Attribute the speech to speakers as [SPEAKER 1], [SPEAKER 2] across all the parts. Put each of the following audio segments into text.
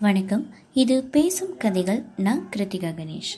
[SPEAKER 1] வணக்கம். இது பேசும் கதைகள் நான் கிருத்திகா கணேஷ்.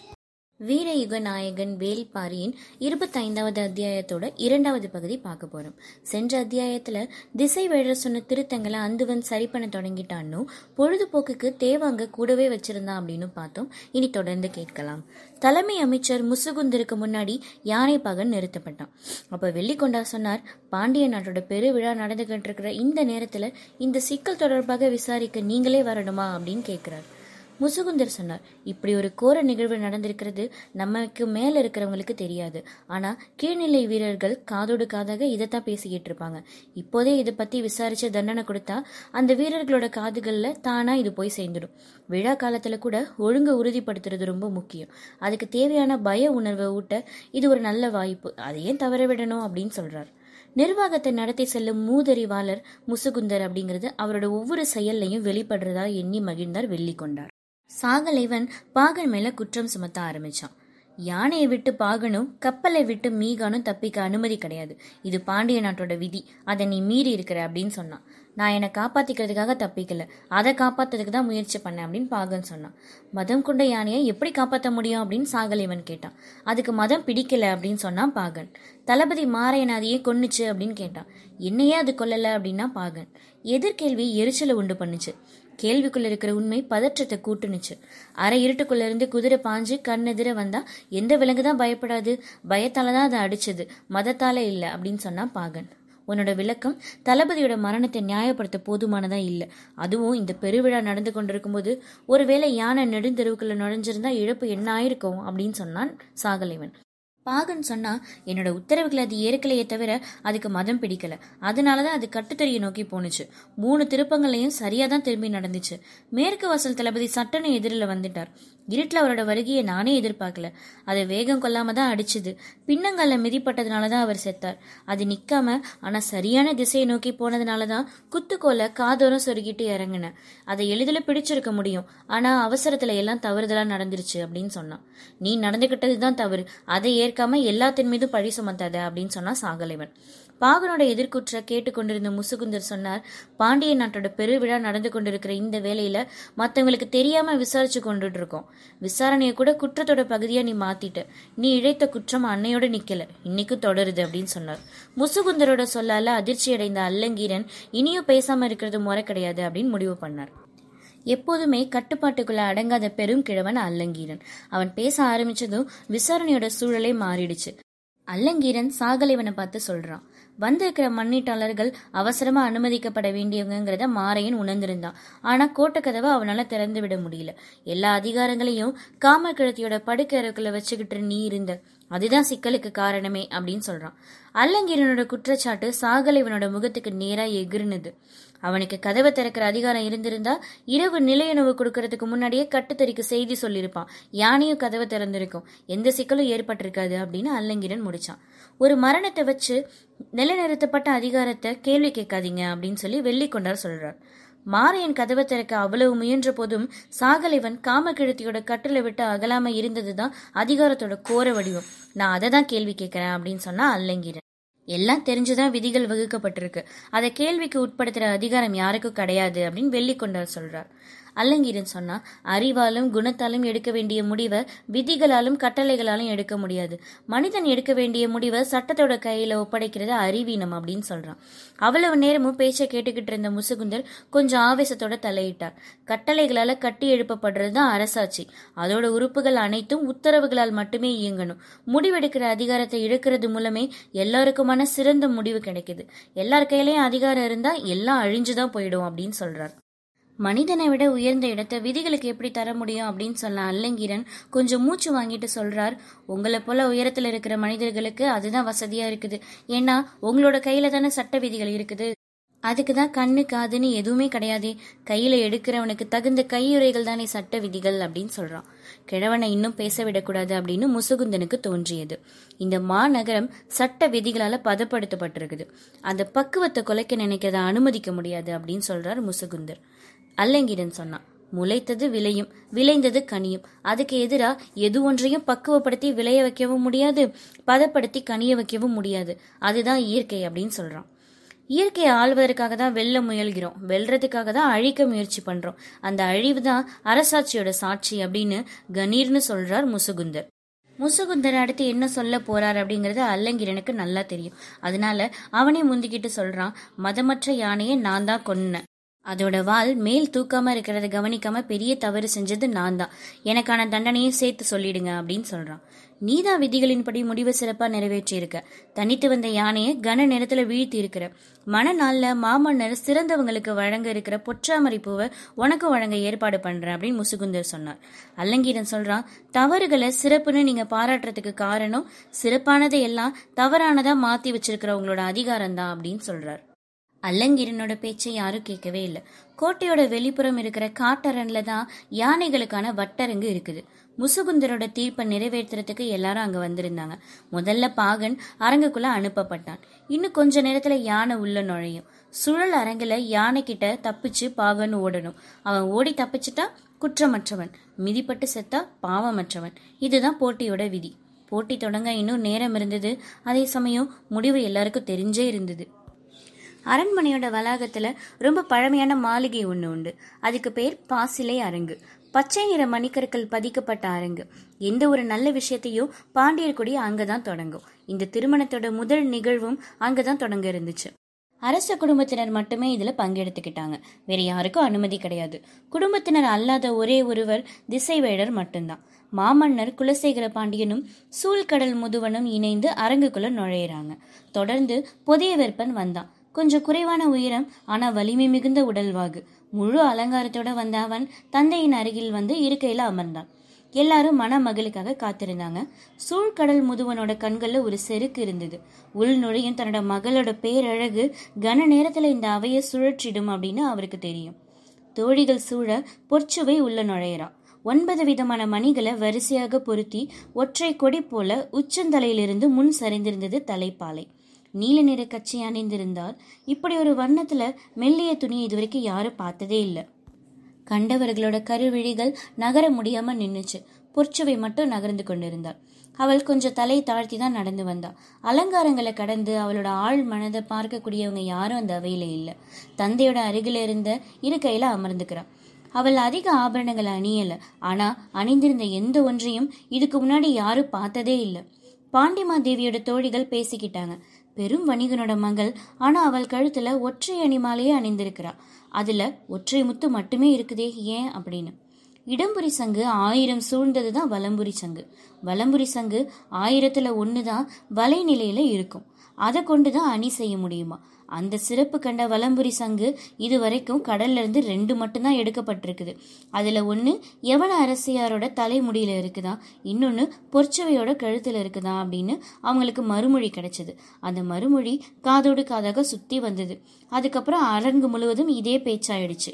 [SPEAKER 1] வீரயுக நாயகன் வேல்பாரியின் இருபத்தைந்தாவது அத்தியாயத்தோட இரண்டாவது பகுதி பார்க்க போறோம். சென்ற அத்தியாயத்துல திசை வேழ சொன்ன திருத்தங்களை அந்துவன் சரி பண்ண தொடங்கிட்டான்னு பொழுதுபோக்குக்கு தேவாங்க கூடவே வச்சிருந்தான் அப்படின்னு பார்த்தோம். இனி தொடர்ந்து கேட்கலாம். தலைமை அமைச்சர் முசுகுந்தருக்கு முன்னாடி யானை பகன் நிறுத்தப்பட்டான். அப்ப வெள்ளிக்கொண்டா சொன்னார் பாண்டிய நாட்டோட பெருவிழா நடந்துகிட்டு இருக்கிற இந்த நேரத்துல இந்த சிக்கல் தொடர்பாக விசாரிக்க நீங்களே வரணுமா? அப்படின்னு கேட்கிறார் முசுகுந்தர் சொன்னார் இப்படி ஒரு கோர நிகழ்வு நடந்திருக்கிறது நமக்கு மேல இருக்கிறவங்களுக்கு தெரியாது. ஆனா கீழ்நிலை வீரர்கள் காதோடு காதாக இதைத்தான் பேசிக்கிட்டு இருப்பாங்க. இப்போதே இதை பத்தி விசாரிச்சு தண்டனை கொடுத்தா அந்த வீரர்களோட காதுகள்ல தானா இது போய் சேர்ந்துடும். விழா காலத்துல கூட ஒழுங்கு உறுதிப்படுத்துறது ரொம்ப முக்கியம். அதுக்கு தேவையான பய உணர்வை ஊட்ட இது ஒரு நல்ல வாய்ப்பு. அதையே தவற விடணும்? அப்படின்னு சொல்றார். நிர்வாகத்தை நடத்தி செல்லும் மூதறிவாளர் முசுகுந்தர் அப்படிங்கிறது அவரோட ஒவ்வொரு செயல்லையும் வெளிப்படுறதா எண்ணி மகிழ்ந்தார் வெள்ளி கொண்டார் சாகலைவன் பாகன் மேல குற்றம் சுமத்த ஆரம்பிச்சான். யானையை விட்டு பாகனும் கப்பலை விட்டு மீகானும் தப்பிக்க அனுமதி கிடையாது. இது பாண்டிய நாட்டோட விதி. அதை நீ மீறி இருக்கிற அப்படின்னு சொன்னான். நான் என்னை காப்பாத்திக்கிறதுக்காக தப்பிக்கல. அதை காப்பாத்துறதுக்கு தான் முயற்சி பண்ணேன் அப்படின்னு பாகன் சொன்னான். மதம் கொண்ட யானையை எப்படி காப்பாற்ற முடியும் அப்படின்னு சாகலைவன் கேட்டான். அதுக்கு மதம் பிடிக்கல அப்படின்னு சொன்னான் பாகன். தளபதி மாரையனாதையே கொன்னுச்சு அப்படின்னு கேட்டான். என்னையே அது கொல்லலை அப்படின்னா பாகன். எதிர்கேள்வி எரிச்சலை உண்டு பண்ணுச்சு. கேள்விக்குள்ள இருக்கிற உண்மை பதற்றத்தை கூட்டுனுச்சு. அரை இருட்டுக்குள்ள இருந்து குதிரை பாஞ்சு கண்ணெதிர வந்தா எந்த விலங்கு தான் பயப்படாது? பயத்தால தான் அதை அடிச்சது. மதத்தால இல்லை அப்படின்னு சொன்னா பாகன். உன்னோட விளக்கம் தளபதியோட மரணத்தை நியாயப்படுத்த போதுமானதா இல்லை. அதுவும் இந்த பெருவிழா நடந்து கொண்டிருக்கும் போது ஒருவேளை யானை நெடுந்தெருவுக்குள்ள நுழைஞ்சிருந்தா இழப்பு என்ன ஆயிருக்கும் அப்படின்னு சொன்னான் சாகலைவன். பாகன் சொன்னா என்னோட உத்தரவுகளை அது ஏற்கலையே தவிர அதுக்கு மதம் பிடிக்கல. அதனாலதான் அது கட்டுத்தறியை நோக்கி போணுச்சு. மூணு திருப்பங்களையும் சரியா தான் திரும்பி நடந்துச்சு. மேற்கு வாசல் தளபதி சட்டனை எதிரில் வந்துட்டார். இருட்டில் அவரோட வருகையை நானே எதிர்பார்க்கல. அது வேகம் கொள்ளாம தான் அடிச்சுது. பின்னங்கல்ல மிதிப்பட்டதுனால தான் அவர் செத்தார். அது நிற்காம ஆனால் சரியான திசையை நோக்கி போனதுனால தான் குத்துக்கோலை காதோரம் சொருகிட்டு இறங்கினேன் அதை எளிதில் பிடிச்சிருக்க முடியும். ஆனால் அவசரத்துல எல்லாம் தவறுதலாக நடந்துருச்சு அப்படின்னு சொன்னான். நீ நடந்துக்கிட்டது தான் தவறு. அதை ஏற்காம எல்லாத்தின் மீதும் பழி சுமத்தாத அப்படின்னு சொன்னா சாகலைவன். பாகனோட எதிர்குற்ற கேட்டுக்கொண்டிருந்த முசுகுந்தர் சொன்னார் பாண்டிய நாட்டோட பெருவிழா நடந்து கொண்டிருக்கிற இந்த வேலையில மத்தவங்களுக்கு தெரியாம விசாரிச்சு கொண்டுட்டு இருக்கோம் விசாரணையை கூட குற்றத்தோட பகுதியா நீ மாத்திட்ட. நீ இழைத்த குற்றம் அன்னையோட நிக்கல. இன்னைக்கும் தொடருது அப்படின்னு சொன்னார். முசுகுந்தரோட சொல்லால அதிர்ச்சி அடைந்த அல்லங்கீரன் இனியும் பேசாம இருக்கிறது முறை கிடையாது அப்படின்னு முடிவு பண்ணார். எப்போதுமே கட்டுப்பாட்டுக்குள்ள அடங்காத பெரும் கிழவன் அல்லங்கீரன். அவன் பேச ஆரம்பிச்சதும் விசாரணையோட சூழலே மாறிடுச்சு. அல்லங்கீரன் சாகலைவனை பார்த்து சொல்றான் வந்திருக்கிற மண்ணீட்டாளர்கள் அவசரமா அனுமதிக்கப்பட வேண்டியவங்கிறத மாரையன் உணர்ந்திருந்தான். ஆனா கோட்டக்கதவை அவனால திறந்து விட முடியல. எல்லா அதிகாரங்களையும் காமக்கிழத்தியோட படுக்கறைக்குள்ள வச்சுக்கிட்டு நீ இருந்த அதுதான் சிக்கலுக்கு காரணமே அப்படின்னு சொல்றான். அல்லங்கீரனோட குற்றச்சாட்டு சாகலைவனோட முகத்துக்கு நேரா எகிர்னுது அவனுக்கு கதவை திறக்கிற அதிகாரம் இருந்திருந்தா இரவு நிலையுணவு கொடுக்கறதுக்கு முன்னாடியே கட்டுத்தறிக்கு செய்தி சொல்லியிருப்பான். யானையும் கதவை திறந்திருக்கும். எந்த சிக்கலும் ஏற்பட்டிருக்காது அப்படின்னு அல்லங்கிரன் முடிச்சான். ஒரு மரணத்தை வச்சு நிலைநிறுத்தப்பட்ட அதிகாரத்தை கேள்வி கேட்காதீங்க அப்படின்னு சொல்லி வெள்ளிக்கொண்டார் சொல்றார். மாரையன் கதவை திறக்க அவ்வளவு முயன்ற போதும் சாகலைவன் காமக்கிழத்தியோட கட்டில விட்டு அகலாம இருந்ததுதான் அதிகாரத்தோட கோர வடிவம். நான் அதை தான் கேள்வி கேட்கிறேன் அப்படின்னு சொன்னா அல்லங்கிரன். எல்லாம் தெரிஞ்சுதான் விதிகள் வகுக்கப்பட்டிருக்கு. அதை கேள்விக்கு உட்படுத்துற அதிகாரம் யாருக்கும் கிடையாது அப்படின்னு வெள்ளிக்கொண்டார் சொல்றார் அல்லங்கீரன் சொன்னா அறிவாலும் குணத்தாலும் எடுக்க வேண்டிய முடிவை விதிகளாலும் கட்டளைகளாலும் எடுக்க முடியாது. மனிதன் எடுக்க வேண்டிய முடிவை சட்டத்தோட கையில ஒப்படைக்கிறது அறிவீனம் அப்படின்னு சொல்றான். அவ்வளவு நேரமும் பேச்சை கேட்டுக்கிட்டு இருந்த முசுகுந்தர் கொஞ்சம் ஆவேசத்தோட தலையிட்டார். கட்டளைகளால கட்டி எழுப்பப்படுறது தான் அரசாட்சி. அதோட உறுப்புகள் அனைத்தும் உத்தரவுகளால் மட்டுமே இயங்கணும். முடிவெடுக்கிற அதிகாரத்தை இழக்கிறது மூலமே எல்லாருக்குமான சிறந்த முடிவு கிடைக்குது. எல்லார் கையிலயும் அதிகாரம் இருந்தா எல்லாம் அழிஞ்சுதான் போயிடும் அப்படின்னு சொல்றார். மனிதனை விட உயர்ந்த இடத்தை விதிகளுக்கு எப்படி தர முடியும் அப்படின்னு சொன்ன அல்லங்கீரன் கொஞ்சம் மூச்சு வாங்கிட்டு சொல்றார் உங்களை போல உயரத்துல இருக்கிற மனிதர்களுக்கு அதுதான் வசதியா இருக்குது. ஏன்னா உங்களோட கையில தானே சட்ட விதிகள் இருக்குது. அதுக்கு தான் கண்ணு காதுன்னு எதுவுமே கிடையாது. கையில எடுக்கிறவனுக்கு தகுந்த கையுறைகள் தானே சட்ட விதிகள் அப்படின்னு சொல்றான். கிழவனை இன்னும் பேச விடக்கூடாது அப்படின்னு முசுகுந்தனுக்கு தோன்றியது. இந்த மாநகரம் சட்ட விதிகளால பதப்படுத்தப்பட்டிருக்குது. அந்த பக்குவத்தை குலைக்க நினைக்கிறத அனுமதிக்க முடியாது அப்படின்னு சொல்றார் முசுகுந்தர். அல்லங்கிடன் சொன்னான். முளைத்தது விளையும் விளைந்தது கனியும். அதுக்கு எதிரா எது ஒன்றையும் பக்குவப்படுத்தி விளைய வைக்கவும் முடியாது பதப்படுத்தி கனிய வைக்கவும் முடியாது. அதுதான் இயற்கை அப்படின்னு சொல்றான். இயற்கையை ஆள்வதற்காக தான் வெல்ல முயல்கிறோம். வெல்றதுக்காக தான் அழிக்க முயற்சி பண்றோம். அந்த அழிவு தான் அரசாட்சியோட சாட்சி அப்படின்னு கணீர்னு சொல்றார் முசுகுந்தர். முசுகுந்தர் அடுத்து என்ன சொல்ல போறார் அப்படிங்கறது அல்லங்கிரனுக்கு நல்லா தெரியும். அதனால அவனே முந்திக்கிட்டு சொல்றான் மதமற்ற யானையை நான் தான் கொன்னேன். அதோட வால் மேல் தூக்காம இருக்கிறத கவனிக்காம பெரிய தவறு செஞ்சது நான் தான். எனக்கான தண்டனையும் சேர்த்து சொல்லிடுங்க அப்படின்னு சொல்றான். நீதான் விதிகளின்படி முடிவு சிறப்பா நிறைவேற்றியிருக்க. தனித்து வந்த யானையை கன நேரத்துல வீழ்த்தி இருக்கிற. மனநாள்ல மாமன்னர் சிறந்தவங்களுக்கு வழங்க இருக்கிற பொற்றாமரை பூவை உனக்கு வழங்க ஏற்பாடு பண்றேன் அப்படின்னு முசுகுந்தர் சொன்னார். அல்லங்கீரன் சொல்றான் தவறுகளை சிறப்புன்னு நீங்க பாராட்டுறதுக்கு காரணம் சிறப்பானதை எல்லாம் தவறானதா மாத்தி வச்சிருக்கிறவங்களோட அதிகாரம் தான் அப்படின்னு சொல்றார். அல்லங்கிரனோட பேச்சை யாரும் கேட்கவே இல்லை. கோட்டையோட வெளிப்புறம் இருக்கிற காட்டரன்ல தான் யானைகளுக்கான வட்டரங்கு இருக்குது. முசுகுந்தரோட தீர்ப்பை நிறைவேற்றுறதுக்கு எல்லாரும் அங்க வந்திருந்தாங்க. முதல்ல பாகன் அரங்குக்குள்ள அனுப்பப்பட்டான். இன்னும் கொஞ்ச நேரத்துல யானை உள்ள நுழையும். சுழல் அரங்குல யானை கிட்ட தப்பிச்சு பாகன் ஓடணும். அவன் ஓடி தப்பிச்சுட்டா குற்றமற்றவன். மிதிப்பட்டு செத்தா பாவமற்றவன். இதுதான் போட்டியோட விதி. போட்டி தொடங்க இன்னும் நேரம் இருந்தது. அதே சமயம் முடிவு எல்லாருக்கும் தெரிஞ்சே இருந்தது. அரண்மனையோட வளாகத்துல ரொம்ப பழமையான மாளிகை ஒன்று உண்டு. அதுக்கு பேர் பாசிலை அரங்கு. பச்சை நிற மணிக்கற்கள் பதிக்கப்பட்ட அரங்கு. எந்த ஒரு நல்ல விஷயத்தையும் பாண்டியர் கொடி அங்கதான் தொடங்கும். இந்த திருமணத்தோட முதல் நிகழ்வும் அங்கதான் தொடங்க இருந்துச்சு. அரச குடும்பத்தினர் மட்டுமே இதுல பங்கெடுத்துக்கிட்டாங்க. வேற யாருக்கும் அனுமதி கிடையாது. குடும்பத்தினர் அல்லாத ஒரே ஒருவர் திசைவேடர் மட்டும்தான். மாமன்னர் குலசேகர பாண்டியனும் சூழ்கடல் முதுவனும் இணைந்து அரங்குக்குள்ள நுழையிறாங்க. தொடர்ந்து புதிய வெப்பன் வந்தான். கொஞ்சம் குறைவான உயரம் ஆனா வலிமை மிகுந்த உடல்வாகு முழு அலங்காரத்தோட வந்த அவன் தந்தையின் அருகில் வந்து இருக்கையில அமர்ந்தான். எல்லாரும் மன மகளுக்காக காத்திருந்தாங்க. சூழ்கடல் முதுவனோட கண்கள்ல ஒரு செருக்கு இருந்தது. உள் நுழையும் தன்னோட மகளோட பேரழகு கன நேரத்துல இந்த அவையை சுழற்றிடும் அப்படின்னு அவருக்கு தெரியும். தோழிகள் சூழ பொற்சுவை உள்ள நுழையிறா ஒன்பது விதமான மணிகளை வரிசையாக பொருத்தி ஒற்றை கொடி போல உச்சந்தலையிலிருந்து முன் சரிந்திருந்தது தலைப்பாலை. நீல நிற கட்சி அணிந்திருந்தார். இப்படி ஒரு வண்ணத்துல மெல்லிய துணியை இதுவரைக்கும் யாரும் பார்த்ததே இல்லை. கண்டவர்களோட கருவிழிகள் நகர முடியாம நின்னுச்சு. பொற்சுவை மட்டும் நகர்ந்து கொண்டிருந்தாள். அவள் கொஞ்சம் தலை தாழ்த்தி தான் நடந்து வந்தா. அலங்காரங்களை கடந்து அவளோட ஆள் மனதை பார்க்கக்கூடியவங்க யாரும் அந்த அவையில இல்லை. தந்தையோட அருகில இருந்த இரு கையில அமர்ந்துக்கிறான். அவள் அதிக ஆபரணங்களை அணியல. ஆனா அணிந்திருந்த எந்த ஒன்றையும் இதுக்கு முன்னாடி யாரும் பார்த்ததே இல்லை. பாண்டிமாதேவியோட தோழிகள் பேசிக்கிட்டாங்க. பெரும் வணிகனோட மகள். ஆனா அவள் கழுத்துல ஒற்றை அணிமாலையே அணிந்திருக்கிறா. அதுல ஒற்றை முத்து மட்டுமே இருக்குதே ஏன் அப்படின்னு. இடம்புரி சங்கு ஆயிரம் சூழ்ந்ததுதான் வலம்புரி சங்கு. வலம்புரி சங்கு ஆயிரத்துல ஒண்ணுதான் வலை நிலையில இருக்கும். அதை கொண்டுதான் அணி செய்ய முடியுமா? அந்த சிறப்பு கண்ட வலம்புரி சங்கு இது வரைக்கும் கடல்ல இருந்து ரெண்டு மட்டும்தான் எடுக்கப்பட்டிருக்குது. அதுல ஒண்ணு எவன அரசியாரோட தலைமுடியில இருக்குதா இன்னொன்னு பொற்சவையோட கழுத்துல இருக்குதா அப்படின்னு அவங்களுக்கு மறுமொழி கிடைச்சது. அந்த மறுமொழி காதோடு காதாக சுத்தி வந்தது. அதுக்கப்புறம் அரங்கு முழுவதும் இதே பேச்சாயிடுச்சு.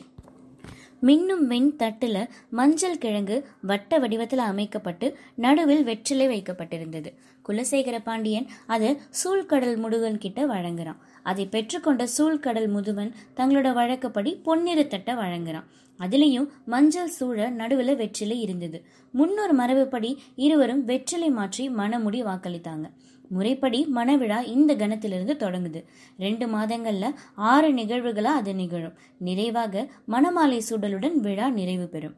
[SPEAKER 1] மின்னும் மின் தட்டுல மஞ்சள் கிழங்கு வட்ட வடிவத்தில் அமைக்கப்பட்டு நடுவில் வெற்றிலை வைக்கப்பட்டிருந்தது. குலசேகர பாண்டியன் அதை சூழ்கடல் முடுகன் கிட்ட வழங்குறான். அதை பெற்றுக்கொண்ட சூழ்கடல் முதுவன் தங்களோட வழக்கப்படி பொன்னிற தட்டை வழங்குறான். அதுலேயும் மஞ்சள் சூழ நடுவில் வெற்றிலை இருந்தது. முன்னொரு மரபுப்படி இருவரும் வெற்றிலை மாற்றி மனமுடி வாக்களித்தாங்க. முறைப்படி மணவிழா இந்த கணத்திலிருந்து தொடங்குது. ரெண்டு மாதங்கள்ல ஆறு நிகழ்வுகளா அது நிகழும். நிறைவாக மணமாலை சூடலுடன் விழா நிறைவு பெறும்.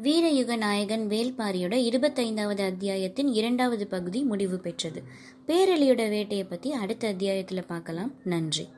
[SPEAKER 1] வீரயுக நாயகன் வேல்பாரியோட இருபத்தைந்தாவது அத்தியாயத்தின் இரண்டாவது பகுதி முடிவு பெற்றது. பேரழியோட வேட்டையை பத்தி அடுத்த அத்தியாயத்துல பார்க்கலாம். நன்றி.